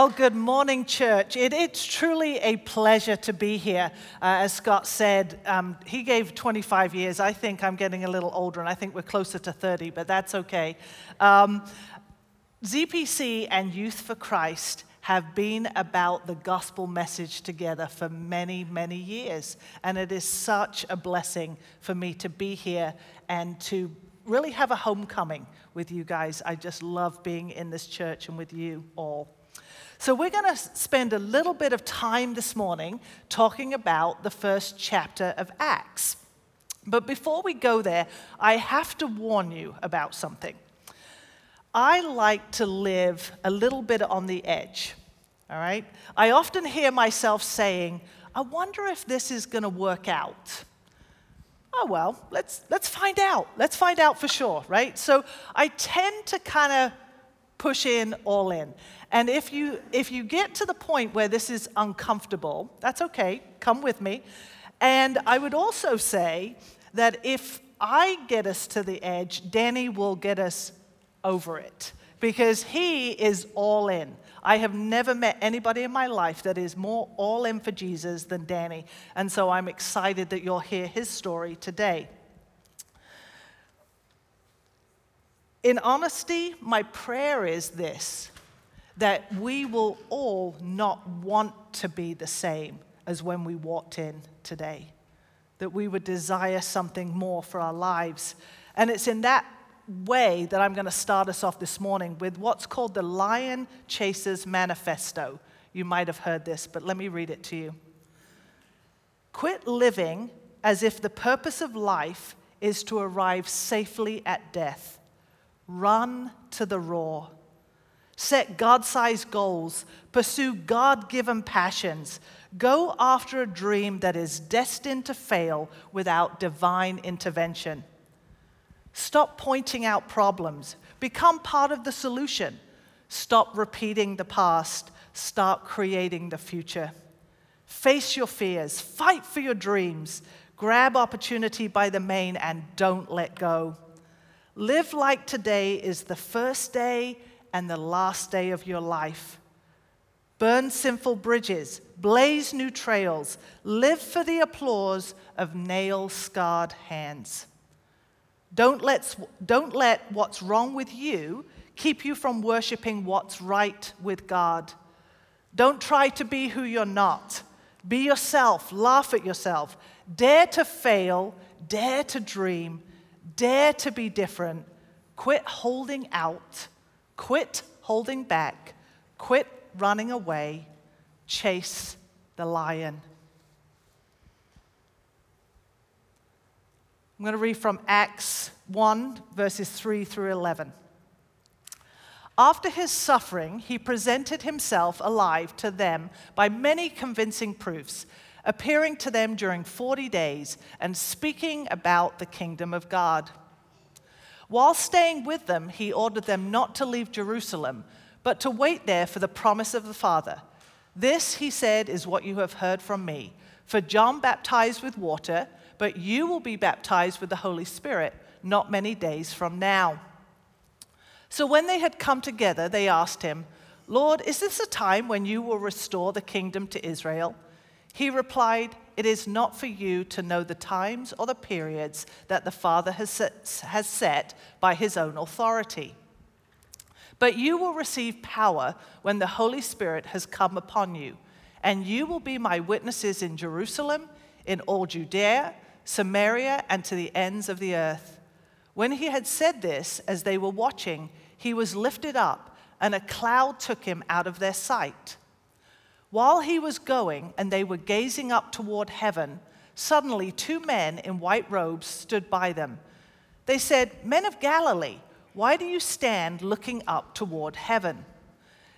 Well, good morning, church. It, it's truly a pleasure to be here. Uh, as Scott said, um, he gave 25 years. I think I'm getting a little older, and I think we're closer to 30, but that's okay. Um, ZPC and Youth for Christ have been about the gospel message together for many, many years. And it is such a blessing for me to be here and to really have a homecoming with you guys. I just love being in this church and with you all. So, we're going to spend a little bit of time this morning talking about the first chapter of Acts. But before we go there, I have to warn you about something. I like to live a little bit on the edge, all right? I often hear myself saying, I wonder if this is going to work out. Oh, well, let's, let's find out. Let's find out for sure, right? So I tend to kind of push in all in. And if you, if you get to the point where this is uncomfortable, that's okay, come with me. And I would also say that if I get us to the edge, Danny will get us over it because he is all in. I have never met anybody in my life that is more all in for Jesus than Danny. And so I'm excited that you'll hear his story today. In honesty, my prayer is this that we will all not want to be the same as when we walked in today, that we would desire something more for our lives. And it's in that way that I'm going to start us off this morning with what's called the Lion Chasers Manifesto. You might have heard this, but let me read it to you. Quit living as if the purpose of life is to arrive safely at death. Run to the raw. Set God sized goals. Pursue God given passions. Go after a dream that is destined to fail without divine intervention. Stop pointing out problems. Become part of the solution. Stop repeating the past. Start creating the future. Face your fears. Fight for your dreams. Grab opportunity by the mane and don't let go. Live like today is the first day and the last day of your life. Burn sinful bridges, blaze new trails, live for the applause of nail scarred hands. Don't let, don't let what's wrong with you keep you from worshiping what's right with God. Don't try to be who you're not. Be yourself, laugh at yourself, dare to fail, dare to dream, dare to be different. Quit holding out, quit holding back, quit running away, chase the lion. I'm going to read from Acts 1, verses 3 through 11. After his suffering, he presented himself alive to them by many convincing proofs, appearing to them during 40 days and speaking about the kingdom of God. While staying with them, he ordered them not to leave Jerusalem, but to wait there for the promise of the Father. This, he said, is what you have heard from me. For John baptized with water but you will be baptized with the Holy Spirit not many days from now. So when they had come together, they asked him, Lord, is this a time when you will restore the kingdom to Israel? He replied, It is not for you to know the times or the periods that the Father has set, has set by his own authority. But you will receive power when the Holy Spirit has come upon you, and you will be my witnesses in Jerusalem, in all Judea Samaria, and to the ends of the earth. When he had said this, as they were watching, he was lifted up, and a cloud took him out of their sight. While he was going, and they were gazing up toward heaven, suddenly two men in white robes stood by them. They said, Men of Galilee, why do you stand looking up toward heaven?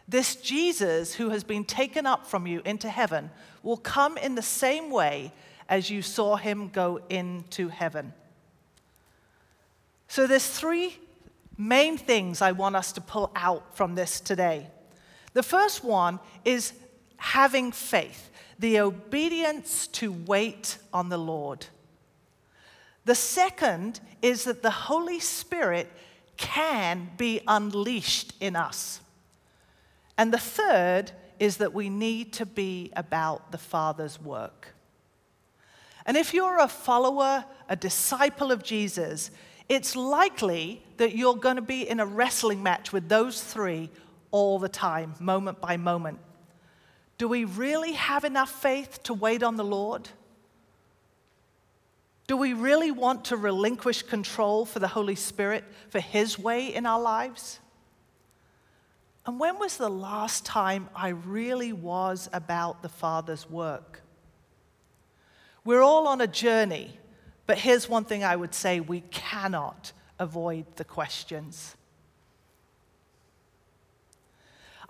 This Jesus who has been taken up from you into heaven will come in the same way as you saw him go into heaven. So there's three main things I want us to pull out from this today. The first one is having faith, the obedience to wait on the Lord. The second is that the Holy Spirit can be unleashed in us. And the third is that we need to be about the Father's work. And if you're a follower, a disciple of Jesus, it's likely that you're going to be in a wrestling match with those three all the time, moment by moment. Do we really have enough faith to wait on the Lord? Do we really want to relinquish control for the Holy Spirit, for His way in our lives? And when was the last time I really was about the Father's work? We're all on a journey, but here's one thing I would say we cannot avoid the questions.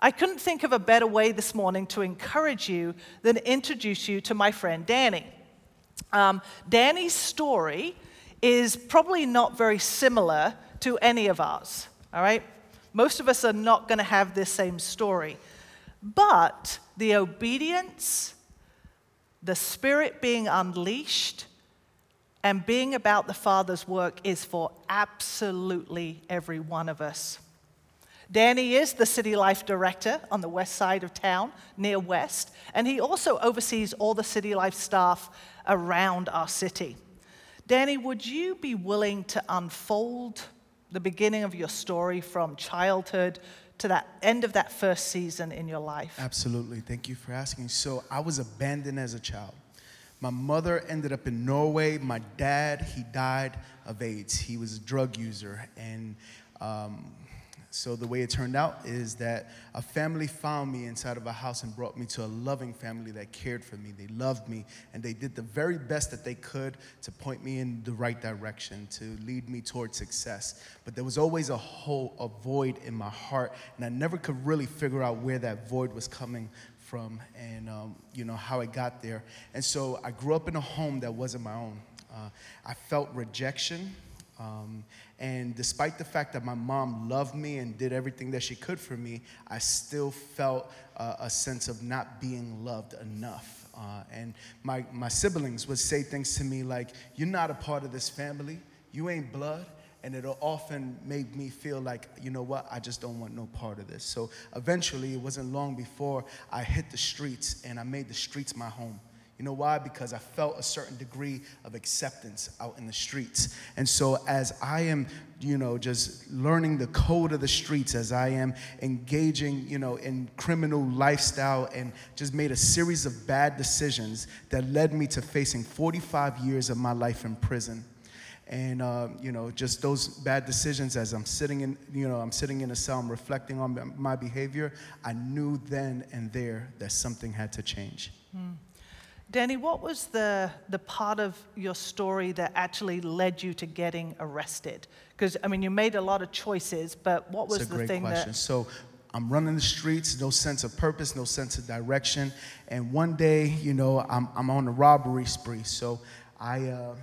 I couldn't think of a better way this morning to encourage you than introduce you to my friend Danny. Um, Danny's story is probably not very similar to any of ours, all right? Most of us are not going to have this same story. But the obedience, the Spirit being unleashed, and being about the Father's work is for absolutely every one of us. Danny is the City Life Director on the west side of town, near West, and he also oversees all the City Life staff around our city. Danny, would you be willing to unfold the beginning of your story from childhood to that end of that first season in your life? Absolutely. Thank you for asking. So, I was abandoned as a child. My mother ended up in Norway. My dad, he died of AIDS. He was a drug user. And um, so the way it turned out is that a family found me inside of a house and brought me to a loving family that cared for me. They loved me and they did the very best that they could to point me in the right direction, to lead me towards success. But there was always a hole, a void in my heart, and I never could really figure out where that void was coming from and um, you know how it got there. And so I grew up in a home that wasn't my own. Uh, I felt rejection. Um, and despite the fact that my mom loved me and did everything that she could for me, I still felt uh, a sense of not being loved enough. Uh, and my, my siblings would say things to me like, You're not a part of this family, you ain't blood. And it often made me feel like, you know what, I just don't want no part of this. So eventually, it wasn't long before I hit the streets and I made the streets my home. You know why? Because I felt a certain degree of acceptance out in the streets. And so, as I am, you know, just learning the code of the streets, as I am engaging, you know, in criminal lifestyle and just made a series of bad decisions that led me to facing 45 years of my life in prison and uh, you know just those bad decisions as i'm sitting in you know i'm sitting in a cell i'm reflecting on my behavior i knew then and there that something had to change mm. Danny, what was the, the part of your story that actually led you to getting arrested? Because, I mean, you made a lot of choices, but what was the thing question. that. So, I'm running the streets, no sense of purpose, no sense of direction. And one day, you know, I'm, I'm on a robbery spree. So I, uh,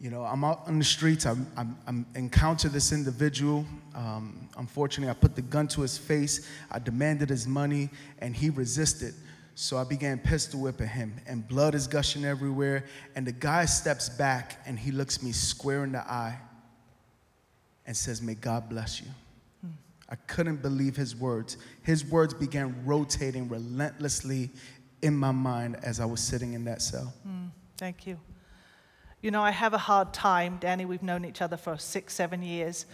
you know, I'm out on the streets. I I'm, I'm encounter this individual. Um, unfortunately, I put the gun to his face. I demanded his money, and he resisted. So I began pistol whipping him, and blood is gushing everywhere. And the guy steps back and he looks me square in the eye and says, May God bless you. Hmm. I couldn't believe his words. His words began rotating relentlessly in my mind as I was sitting in that cell. Hmm. Thank you. You know, I have a hard time, Danny, we've known each other for six, seven years,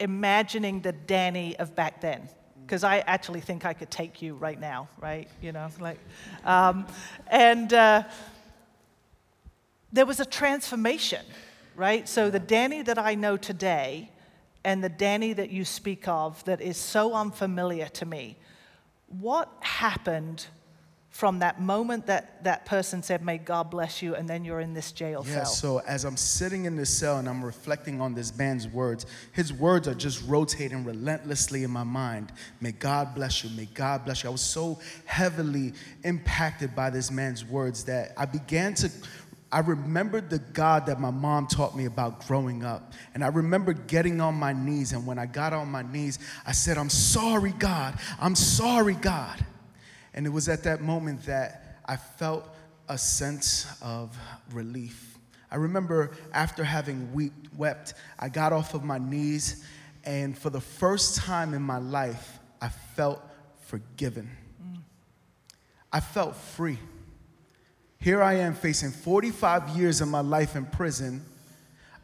imagining the Danny of back then because I actually think I could take you right now, right? You know, like, um, and uh, there was a transformation, right? So the Danny that I know today and the Danny that you speak of that is so unfamiliar to me, what happened from that moment that that person said, May God bless you, and then you're in this jail yeah, cell. So as I'm sitting in this cell and I'm reflecting on this man's words, his words are just rotating relentlessly in my mind. May God bless you. May God bless you. I was so heavily impacted by this man's words that I began to I remembered the God that my mom taught me about growing up. And I remember getting on my knees. And when I got on my knees, I said, I'm sorry, God. I'm sorry, God. And it was at that moment that I felt a sense of relief. I remember after having weep, wept, I got off of my knees, and for the first time in my life, I felt forgiven. I felt free. Here I am facing 45 years of my life in prison.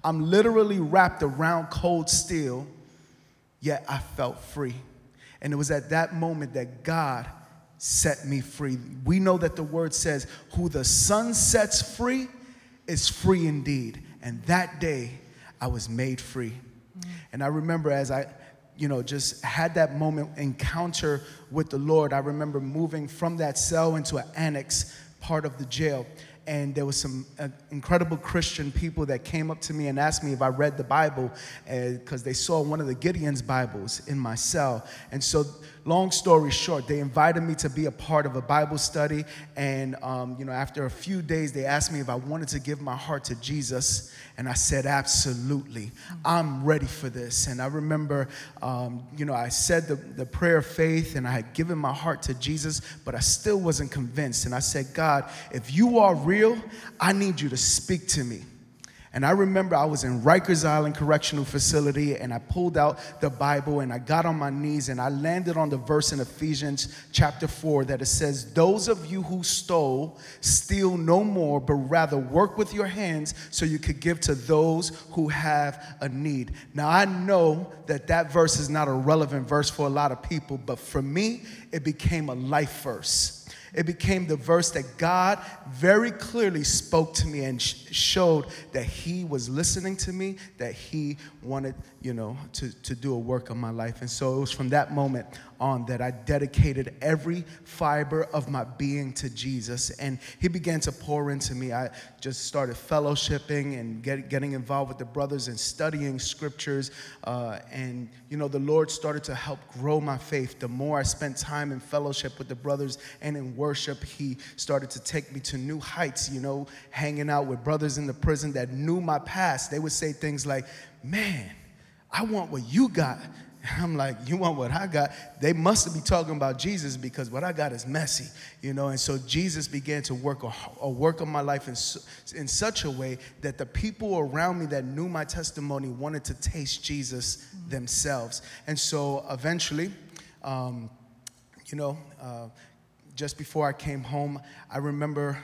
I'm literally wrapped around cold steel, yet I felt free. And it was at that moment that God set me free. We know that the word says, Who the Son sets free is free indeed. And that day, I was made free. Mm. And I remember as I, you know, just had that moment encounter with the Lord, I remember moving from that cell into an annex part of the jail and there was some uh, incredible Christian people that came up to me and asked me if I read the Bible because uh, they saw one of the Gideon's Bibles in my cell. And so, long story short, they invited me to be a part of a Bible study. And, um, you know, after a few days, they asked me if I wanted to give my heart to Jesus. And I said, absolutely. I'm ready for this. And I remember, um, you know, I said the, the prayer of faith and I had given my heart to Jesus, but I still wasn't convinced. And I said, God, if you are real, I need you to speak to me. And I remember I was in Rikers Island Correctional Facility and I pulled out the Bible and I got on my knees and I landed on the verse in Ephesians chapter 4 that it says, Those of you who stole, steal no more, but rather work with your hands so you could give to those who have a need. Now I know that that verse is not a relevant verse for a lot of people, but for me, it became a life verse it became the verse that God very clearly spoke to me and sh- showed that He was listening to me, that He wanted, you know, to, to do a work on my life. And so it was from that moment on that I dedicated every fiber of my being to Jesus. And He began to pour into me. I just started fellowshipping and get, getting involved with the brothers and studying scriptures. Uh, and, you know, the Lord started to help grow my faith. The more I spent time in fellowship with the brothers and in worship, He started to take me to new heights, you know, hanging out with brothers in the prison that knew my past. They would say things like, Man, I want what you got. I'm like, you want what I got? They must be talking about Jesus because what I got is messy, you know. And so Jesus began to work a, a work of my life in, in such a way that the people around me that knew my testimony wanted to taste Jesus themselves. And so eventually, um, you know, uh, just before I came home, I remember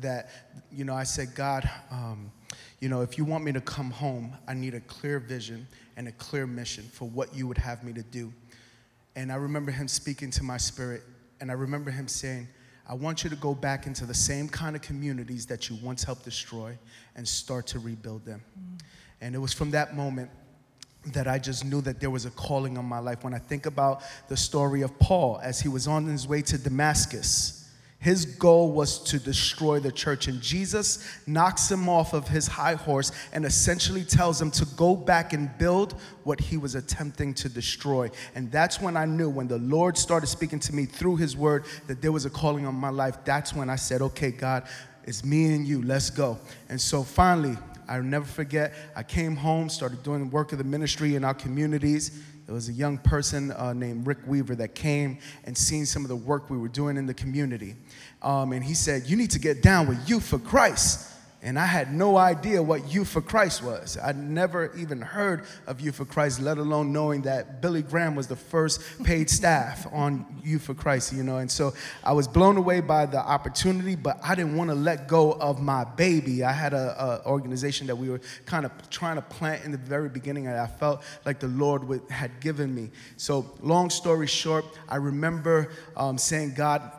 that, you know, I said, God, um, you know, if you want me to come home, I need a clear vision and a clear mission for what you would have me to do. And I remember him speaking to my spirit, and I remember him saying, I want you to go back into the same kind of communities that you once helped destroy and start to rebuild them. Mm. And it was from that moment that I just knew that there was a calling on my life. When I think about the story of Paul as he was on his way to Damascus, his goal was to destroy the church. And Jesus knocks him off of his high horse and essentially tells him to go back and build what he was attempting to destroy. And that's when I knew, when the Lord started speaking to me through his word, that there was a calling on my life. That's when I said, okay, God, it's me and you, let's go. And so finally, I'll never forget, I came home, started doing work of the ministry in our communities there was a young person uh, named Rick Weaver that came and seen some of the work we were doing in the community. Um, and he said, You need to get down with Youth for Christ. And I had no idea what Youth for Christ was. I'd never even heard of Youth for Christ, let alone knowing that Billy Graham was the first paid staff on Youth for Christ, you know. And so I was blown away by the opportunity, but I didn't want to let go of my baby. I had a, organization that we were kind of trying to plant in the very beginning, and I felt like the Lord would, had given me. So, long story short, I remember um, saying, God,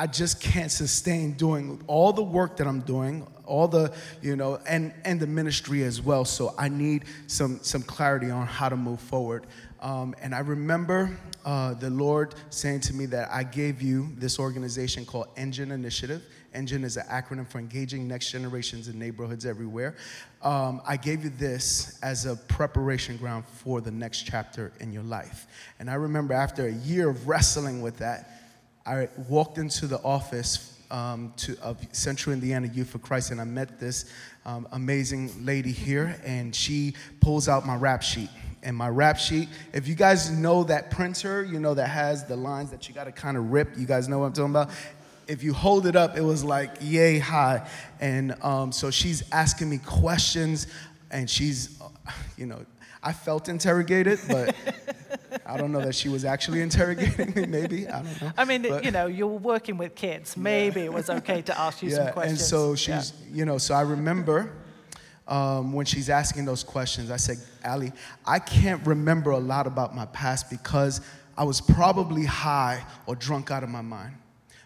I just can't sustain doing all the work that I'm doing, all the, you know, and, and the ministry as well. So I need some, some clarity on how to move forward. Um, and I remember uh, the Lord saying to me that I gave you this organization called Engine Initiative. Engine is an acronym for Engaging Next Generations in Neighborhoods Everywhere. Um, I gave you this as a preparation ground for the next chapter in your life. And I remember after a year of wrestling with that, I walked into the office um, to, of Central Indiana Youth for Christ, and I met this um, amazing lady here, and she pulls out my rap sheet. And my rap sheet, if you guys know that printer, you know that has the lines that you got to kind of rip. You guys know what I'm talking about. If you hold it up, it was like yay high, and um, so she's asking me questions, and she's, you know, I felt interrogated, but I don't know that she was actually interrogating me, maybe. I don't know. I mean, But- you know, you're working with kids. Maybe it was okay to ask you some yeah, questions. and so Yeah. she's, you know, so I remember um, when she's asking those questions, I said, Allie, I can't remember a lot about my past because I was probably high or drunk out of my mind.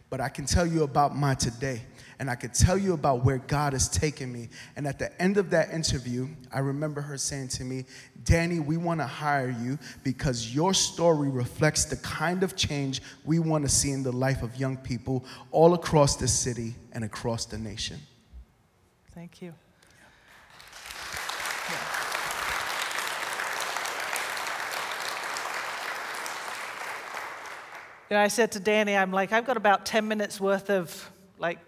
But I can tell you about my today. And I could tell you about where God has taken me. And at the end of that interview, I remember her saying to me, Danny, we want to hire you because your story reflects the kind of change we want to see in the life of young people all across the city and across the nation. Thank you. Know, I said to Danny, I'm like, I've got about 10 minutes worth of like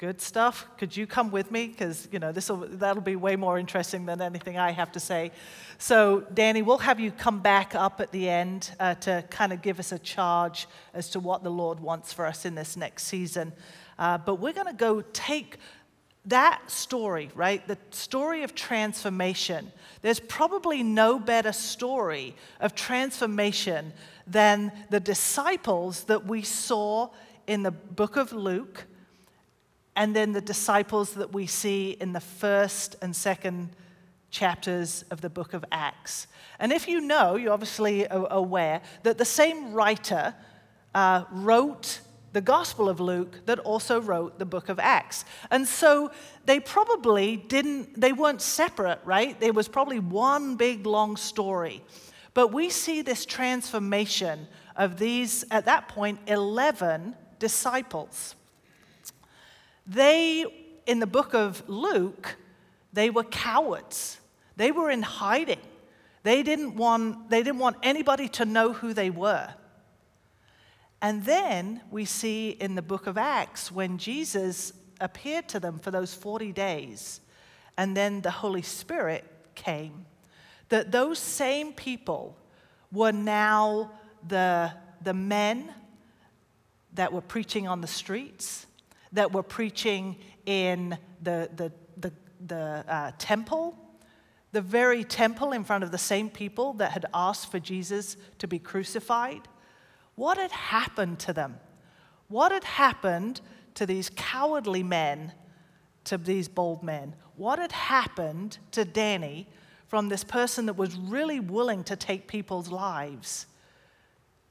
good stuff. Could you come with me? Because, you know, this'll, that'll be way more interesting than anything I have to say. So, Danny, we'll have you come back up at the end uh, to kind of give us a charge as to what the Lord wants for us in this next season. Uh, but we're going to go take that story, right? The story of transformation. There's probably no better story of transformation than the disciples that we saw in the book of Luke, and then the disciples that we see in the first and second chapters of the book of Acts. And if you know, you're obviously aware that the same writer uh, wrote the Gospel of Luke that also wrote the book of Acts. And so they probably didn't, they weren't separate, right? There was probably one big long story. But we see this transformation of these, at that point, 11 disciples. They, in the book of Luke, they were cowards. They were in hiding. They didn't want, they didn't want anybody to know who they were. And then we see in the book of Acts when Jesus appeared to them for those 40 days, and then the Holy Spirit came, that those same people were now the, the men that were preaching on the streets, that were preaching in the, the, the, the uh, temple, the very temple in front of the same people that had asked for Jesus to be crucified. What had happened to them? What had happened to these cowardly men, to these bold men? What had happened to Danny from this person that was really willing to take people's lives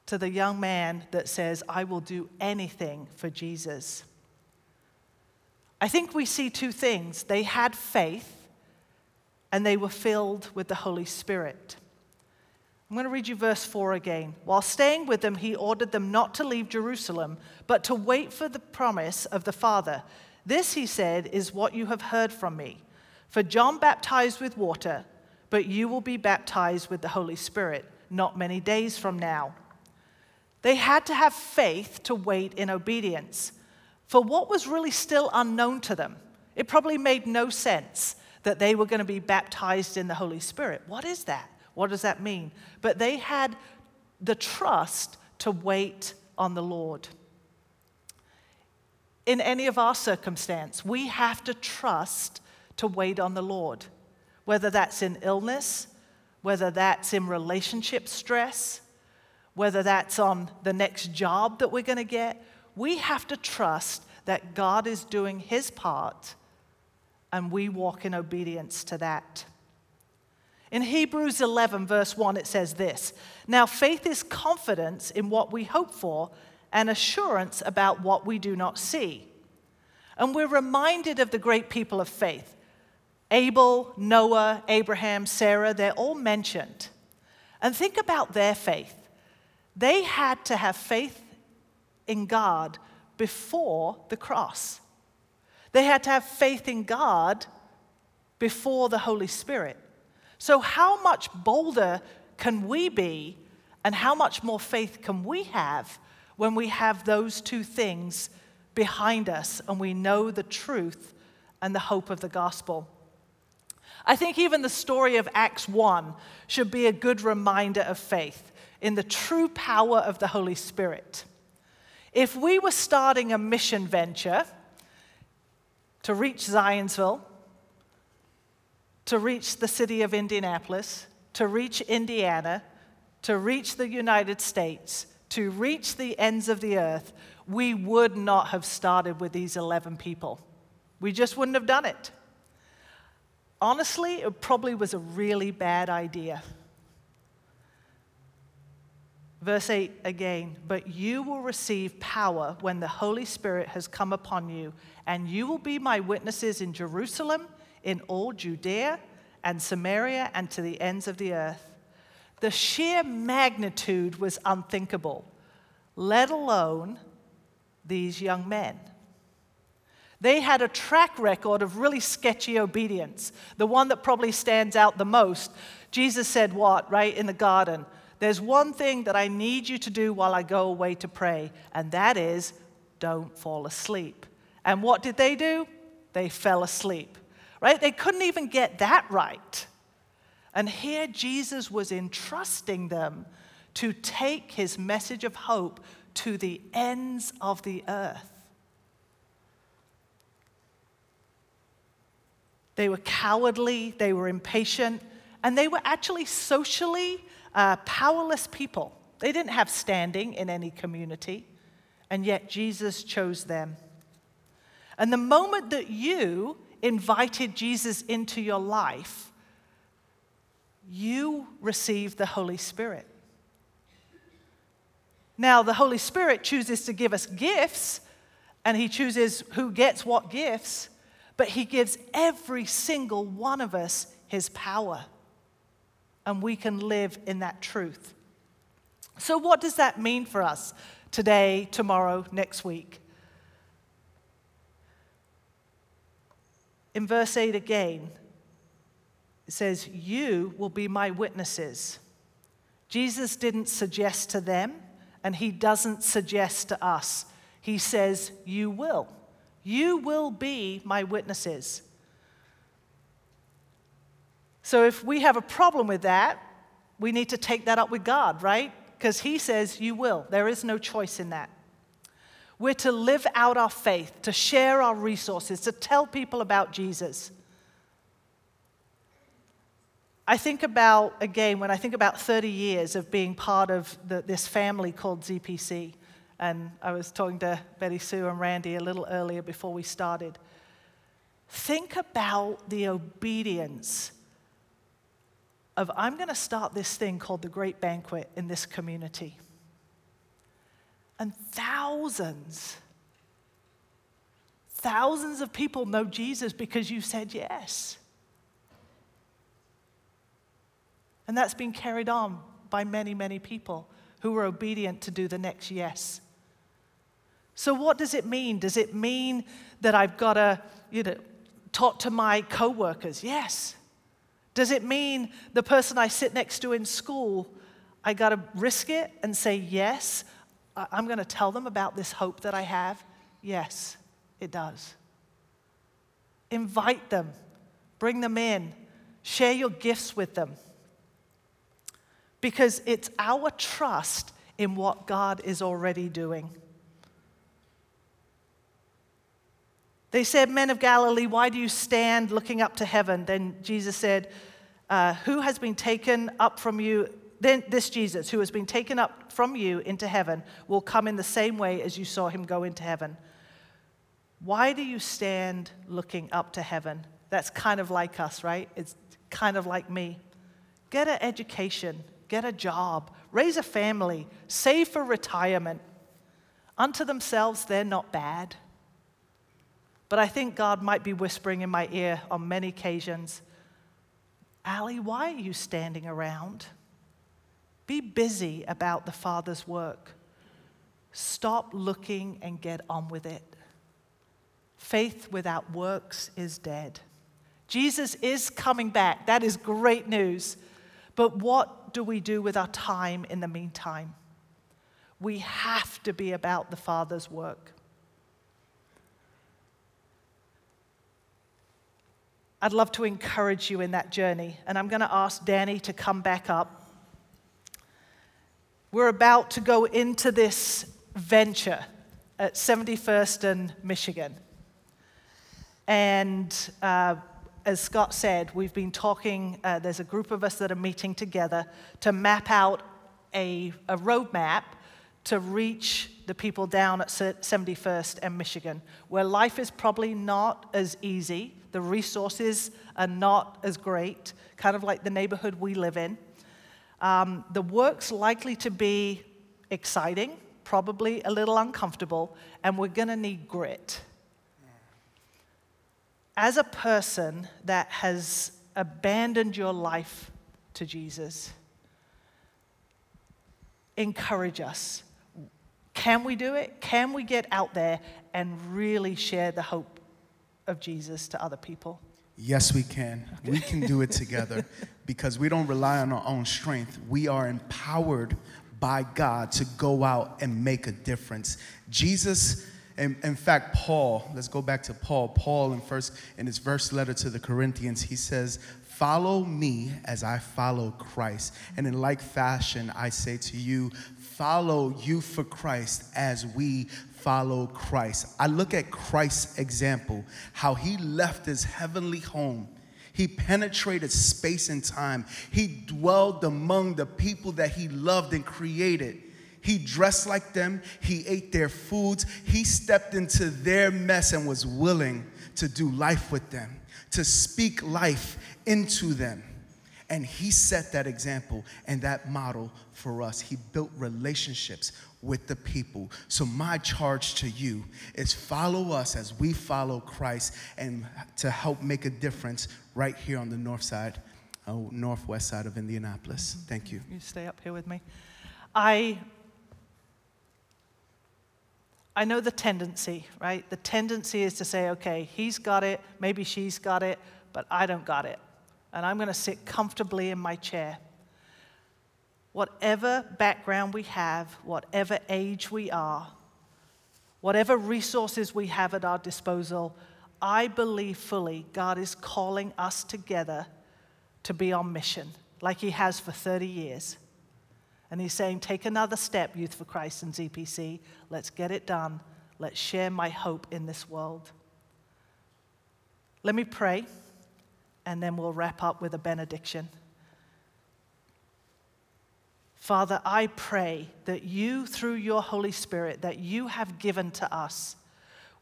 to the young man that says, I will do anything for Jesus? I think we see two things. They had faith and they were filled with the Holy Spirit. I'm going to read you verse 4 again. While staying with them, he ordered them not to leave Jerusalem, but to wait for the promise of the Father. This, he said, is what you have heard from me. For John baptized with water, but you will be baptized with the Holy Spirit not many days from now. They had to have faith to wait in obedience for what was really still unknown to them. It probably made no sense that they were going to be baptized in the Holy Spirit. What is that? What does that mean? But they had the trust to wait on the Lord. In any of our circumstance, we have to trust to wait on the Lord, whether that's in illness, whether that's in relationship stress, whether that's on the next job that we're going to get. We have to trust that God is doing his part and we walk in obedience to that. In Hebrews 11, verse 1, it says this Now faith is confidence in what we hope for and assurance about what we do not see. And we're reminded of the great people of faith Abel, Noah, Abraham, Sarah, they're all mentioned. And think about their faith. They had to have faith in God before the cross. They had to have faith in God before the Holy Spirit. So, how much bolder can we be, and how much more faith can we have when we have those two things behind us and we know the truth and the hope of the gospel? I think even the story of Acts 1 should be a good reminder of faith in the true power of the Holy Spirit. If we were starting a mission venture to reach Zionsville, to reach the city of Indianapolis, to reach Indiana, to reach the United States, to reach the ends of the earth, we would not have started with these 11 people. We just wouldn't have done it. Honestly, it probably was a really bad idea. Verse 8 again, but you will receive power when the Holy Spirit has come upon you, and you will be my witnesses in Jerusalem, in all Judea and Samaria, and to the ends of the earth. The sheer magnitude was unthinkable, let alone these young men. They had a track record of really sketchy obedience. The one that probably stands out the most, Jesus said, What, right, in the garden? There's one thing that I need you to do while I go away to pray, and that is don't fall asleep. And what did they do? They fell asleep, right? They couldn't even get that right. And here Jesus was entrusting them to take his message of hope to the ends of the earth. They were cowardly, they were impatient, and they were actually socially uh, powerless people. They didn't have standing in any community, and yet Jesus chose them. And the moment that you invited Jesus into your life, you received the Holy Spirit. Now, the Holy Spirit chooses to give us gifts, and He chooses who gets what gifts, but He gives every single one of us His power and we can live in that truth. So, what does that mean for us today, tomorrow, next week? In verse 8 again, it says, You will be my witnesses. Jesus didn't suggest to them, and he doesn't suggest to us. He says, You will. You will be my witnesses. So if we have a problem with that, we need to take that up with God, right? Because He says, You will. There is no choice in that. We're to live out our faith, to share our resources, to tell people about Jesus. I think about, again, when I think about 30 years of being part of the, this family called ZPC, and I was talking to Betty Sue and Randy a little earlier before we started. Think about the obedience of I'm going to start this thing called the Great Banquet in this community. And thousands, thousands of people know Jesus because you said yes. And that's been carried on by many, many people who were obedient to do the next yes. So, what does it mean? Does it mean that I've got to, you know, talk to my coworkers? Yes. Does it mean the person I sit next to in school, I got to risk it and say, yes, I'm going to tell them about this hope that I have? Yes, it does. Invite them, bring them in, share your gifts with them. Because it's our trust in what God is already doing. They said, Men of Galilee, why do you stand looking up to heaven? Then Jesus said, uh, who has been taken up from you, then this Jesus, who has been taken up from you into heaven, will come in the same way as you saw him go into heaven. Why do you stand looking up to heaven? That's kind of like us, right? It's kind of like me. Get an education, get a job, raise a family, save for retirement. Unto themselves, they're not bad. But I think God might be whispering in my ear on many occasions Allie, why are you standing around? Be busy about the Father's work. Stop looking and get on with it. Faith without works is dead. Jesus is coming back. That is great news. But what do we do with our time in the meantime? We have to be about the Father's work. I'd love to encourage you in that journey. And I'm going to ask Danny to come back up. We're about to go into this venture at 71st and Michigan. And uh, as Scott said, we've been talking, uh, there's a group of us that are meeting together to map out a, a roadmap to reach the people down at 71st and Michigan, where life is probably not as easy, the resources are not as great, kind of like the neighborhood we live in. Um, the work's likely to be exciting, probably a little uncomfortable, and we're going to need grit. As a person that has abandoned your life to Jesus, encourage us. Can we do it? Can we get out there and really share the hope of Jesus to other people? Yes, we can. Okay. We can do it together because we don't rely on our own strength. We are empowered by God to go out and make a difference. Jesus, in, in fact, Paul, let's go back to Paul. Paul in first in his first letter to the Corinthians, he says, Follow me as I follow Christ. And in like fashion, I say to you, follow Youth for Christ as we follow Christ. I look at Christ's example, how he left his heavenly home. He penetrated space and time. He dwelled among the people that he loved and created. He dressed like them. He ate their foods. He stepped into their mess and was willing to do life with them, to speak life into them. And he set that example and that model for us. He built relationships with the people. So, my charge to you is follow us as we follow Christ and to help make a difference right here on the north side, uh, northwest side of Indianapolis. Thank you. You stay up here with me. I. I know the tendency, right? The tendency is to say, okay, he's got it, maybe she's got it, but I don't got it and I'm going to sit comfortably in my chair. Whatever background we have, whatever age we are, whatever resources we have at our disposal, I believe fully God is calling us together to be on mission, like He has for 30 years. And He's saying, Take another step, Youth for Christ and ZPC. Let's get it done. Let's share my hope in this world. Let me pray and then we'll wrap up with a benediction. Father, I pray that you, through your Holy Spirit, that you have given to us,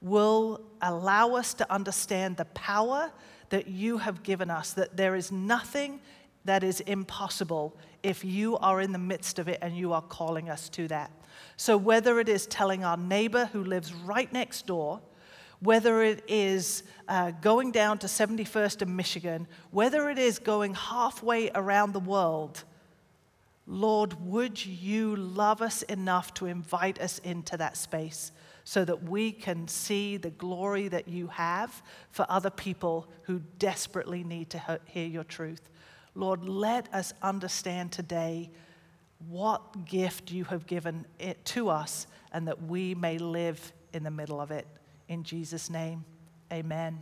will allow us to understand the power that you have given us, that there is nothing that is impossible if you are in the midst of it and you are calling us to that. So, whether it is telling our neighbor who lives right next door, whether it is uh, going down to 71st and Michigan, whether it is going halfway around the world, Lord, would you love us enough to invite us into that space so that we can see the glory that you have for other people who desperately need to hear your truth? Lord, let us understand today what gift you have given it to us and that we may live in the middle of it. In Jesus' name, amen.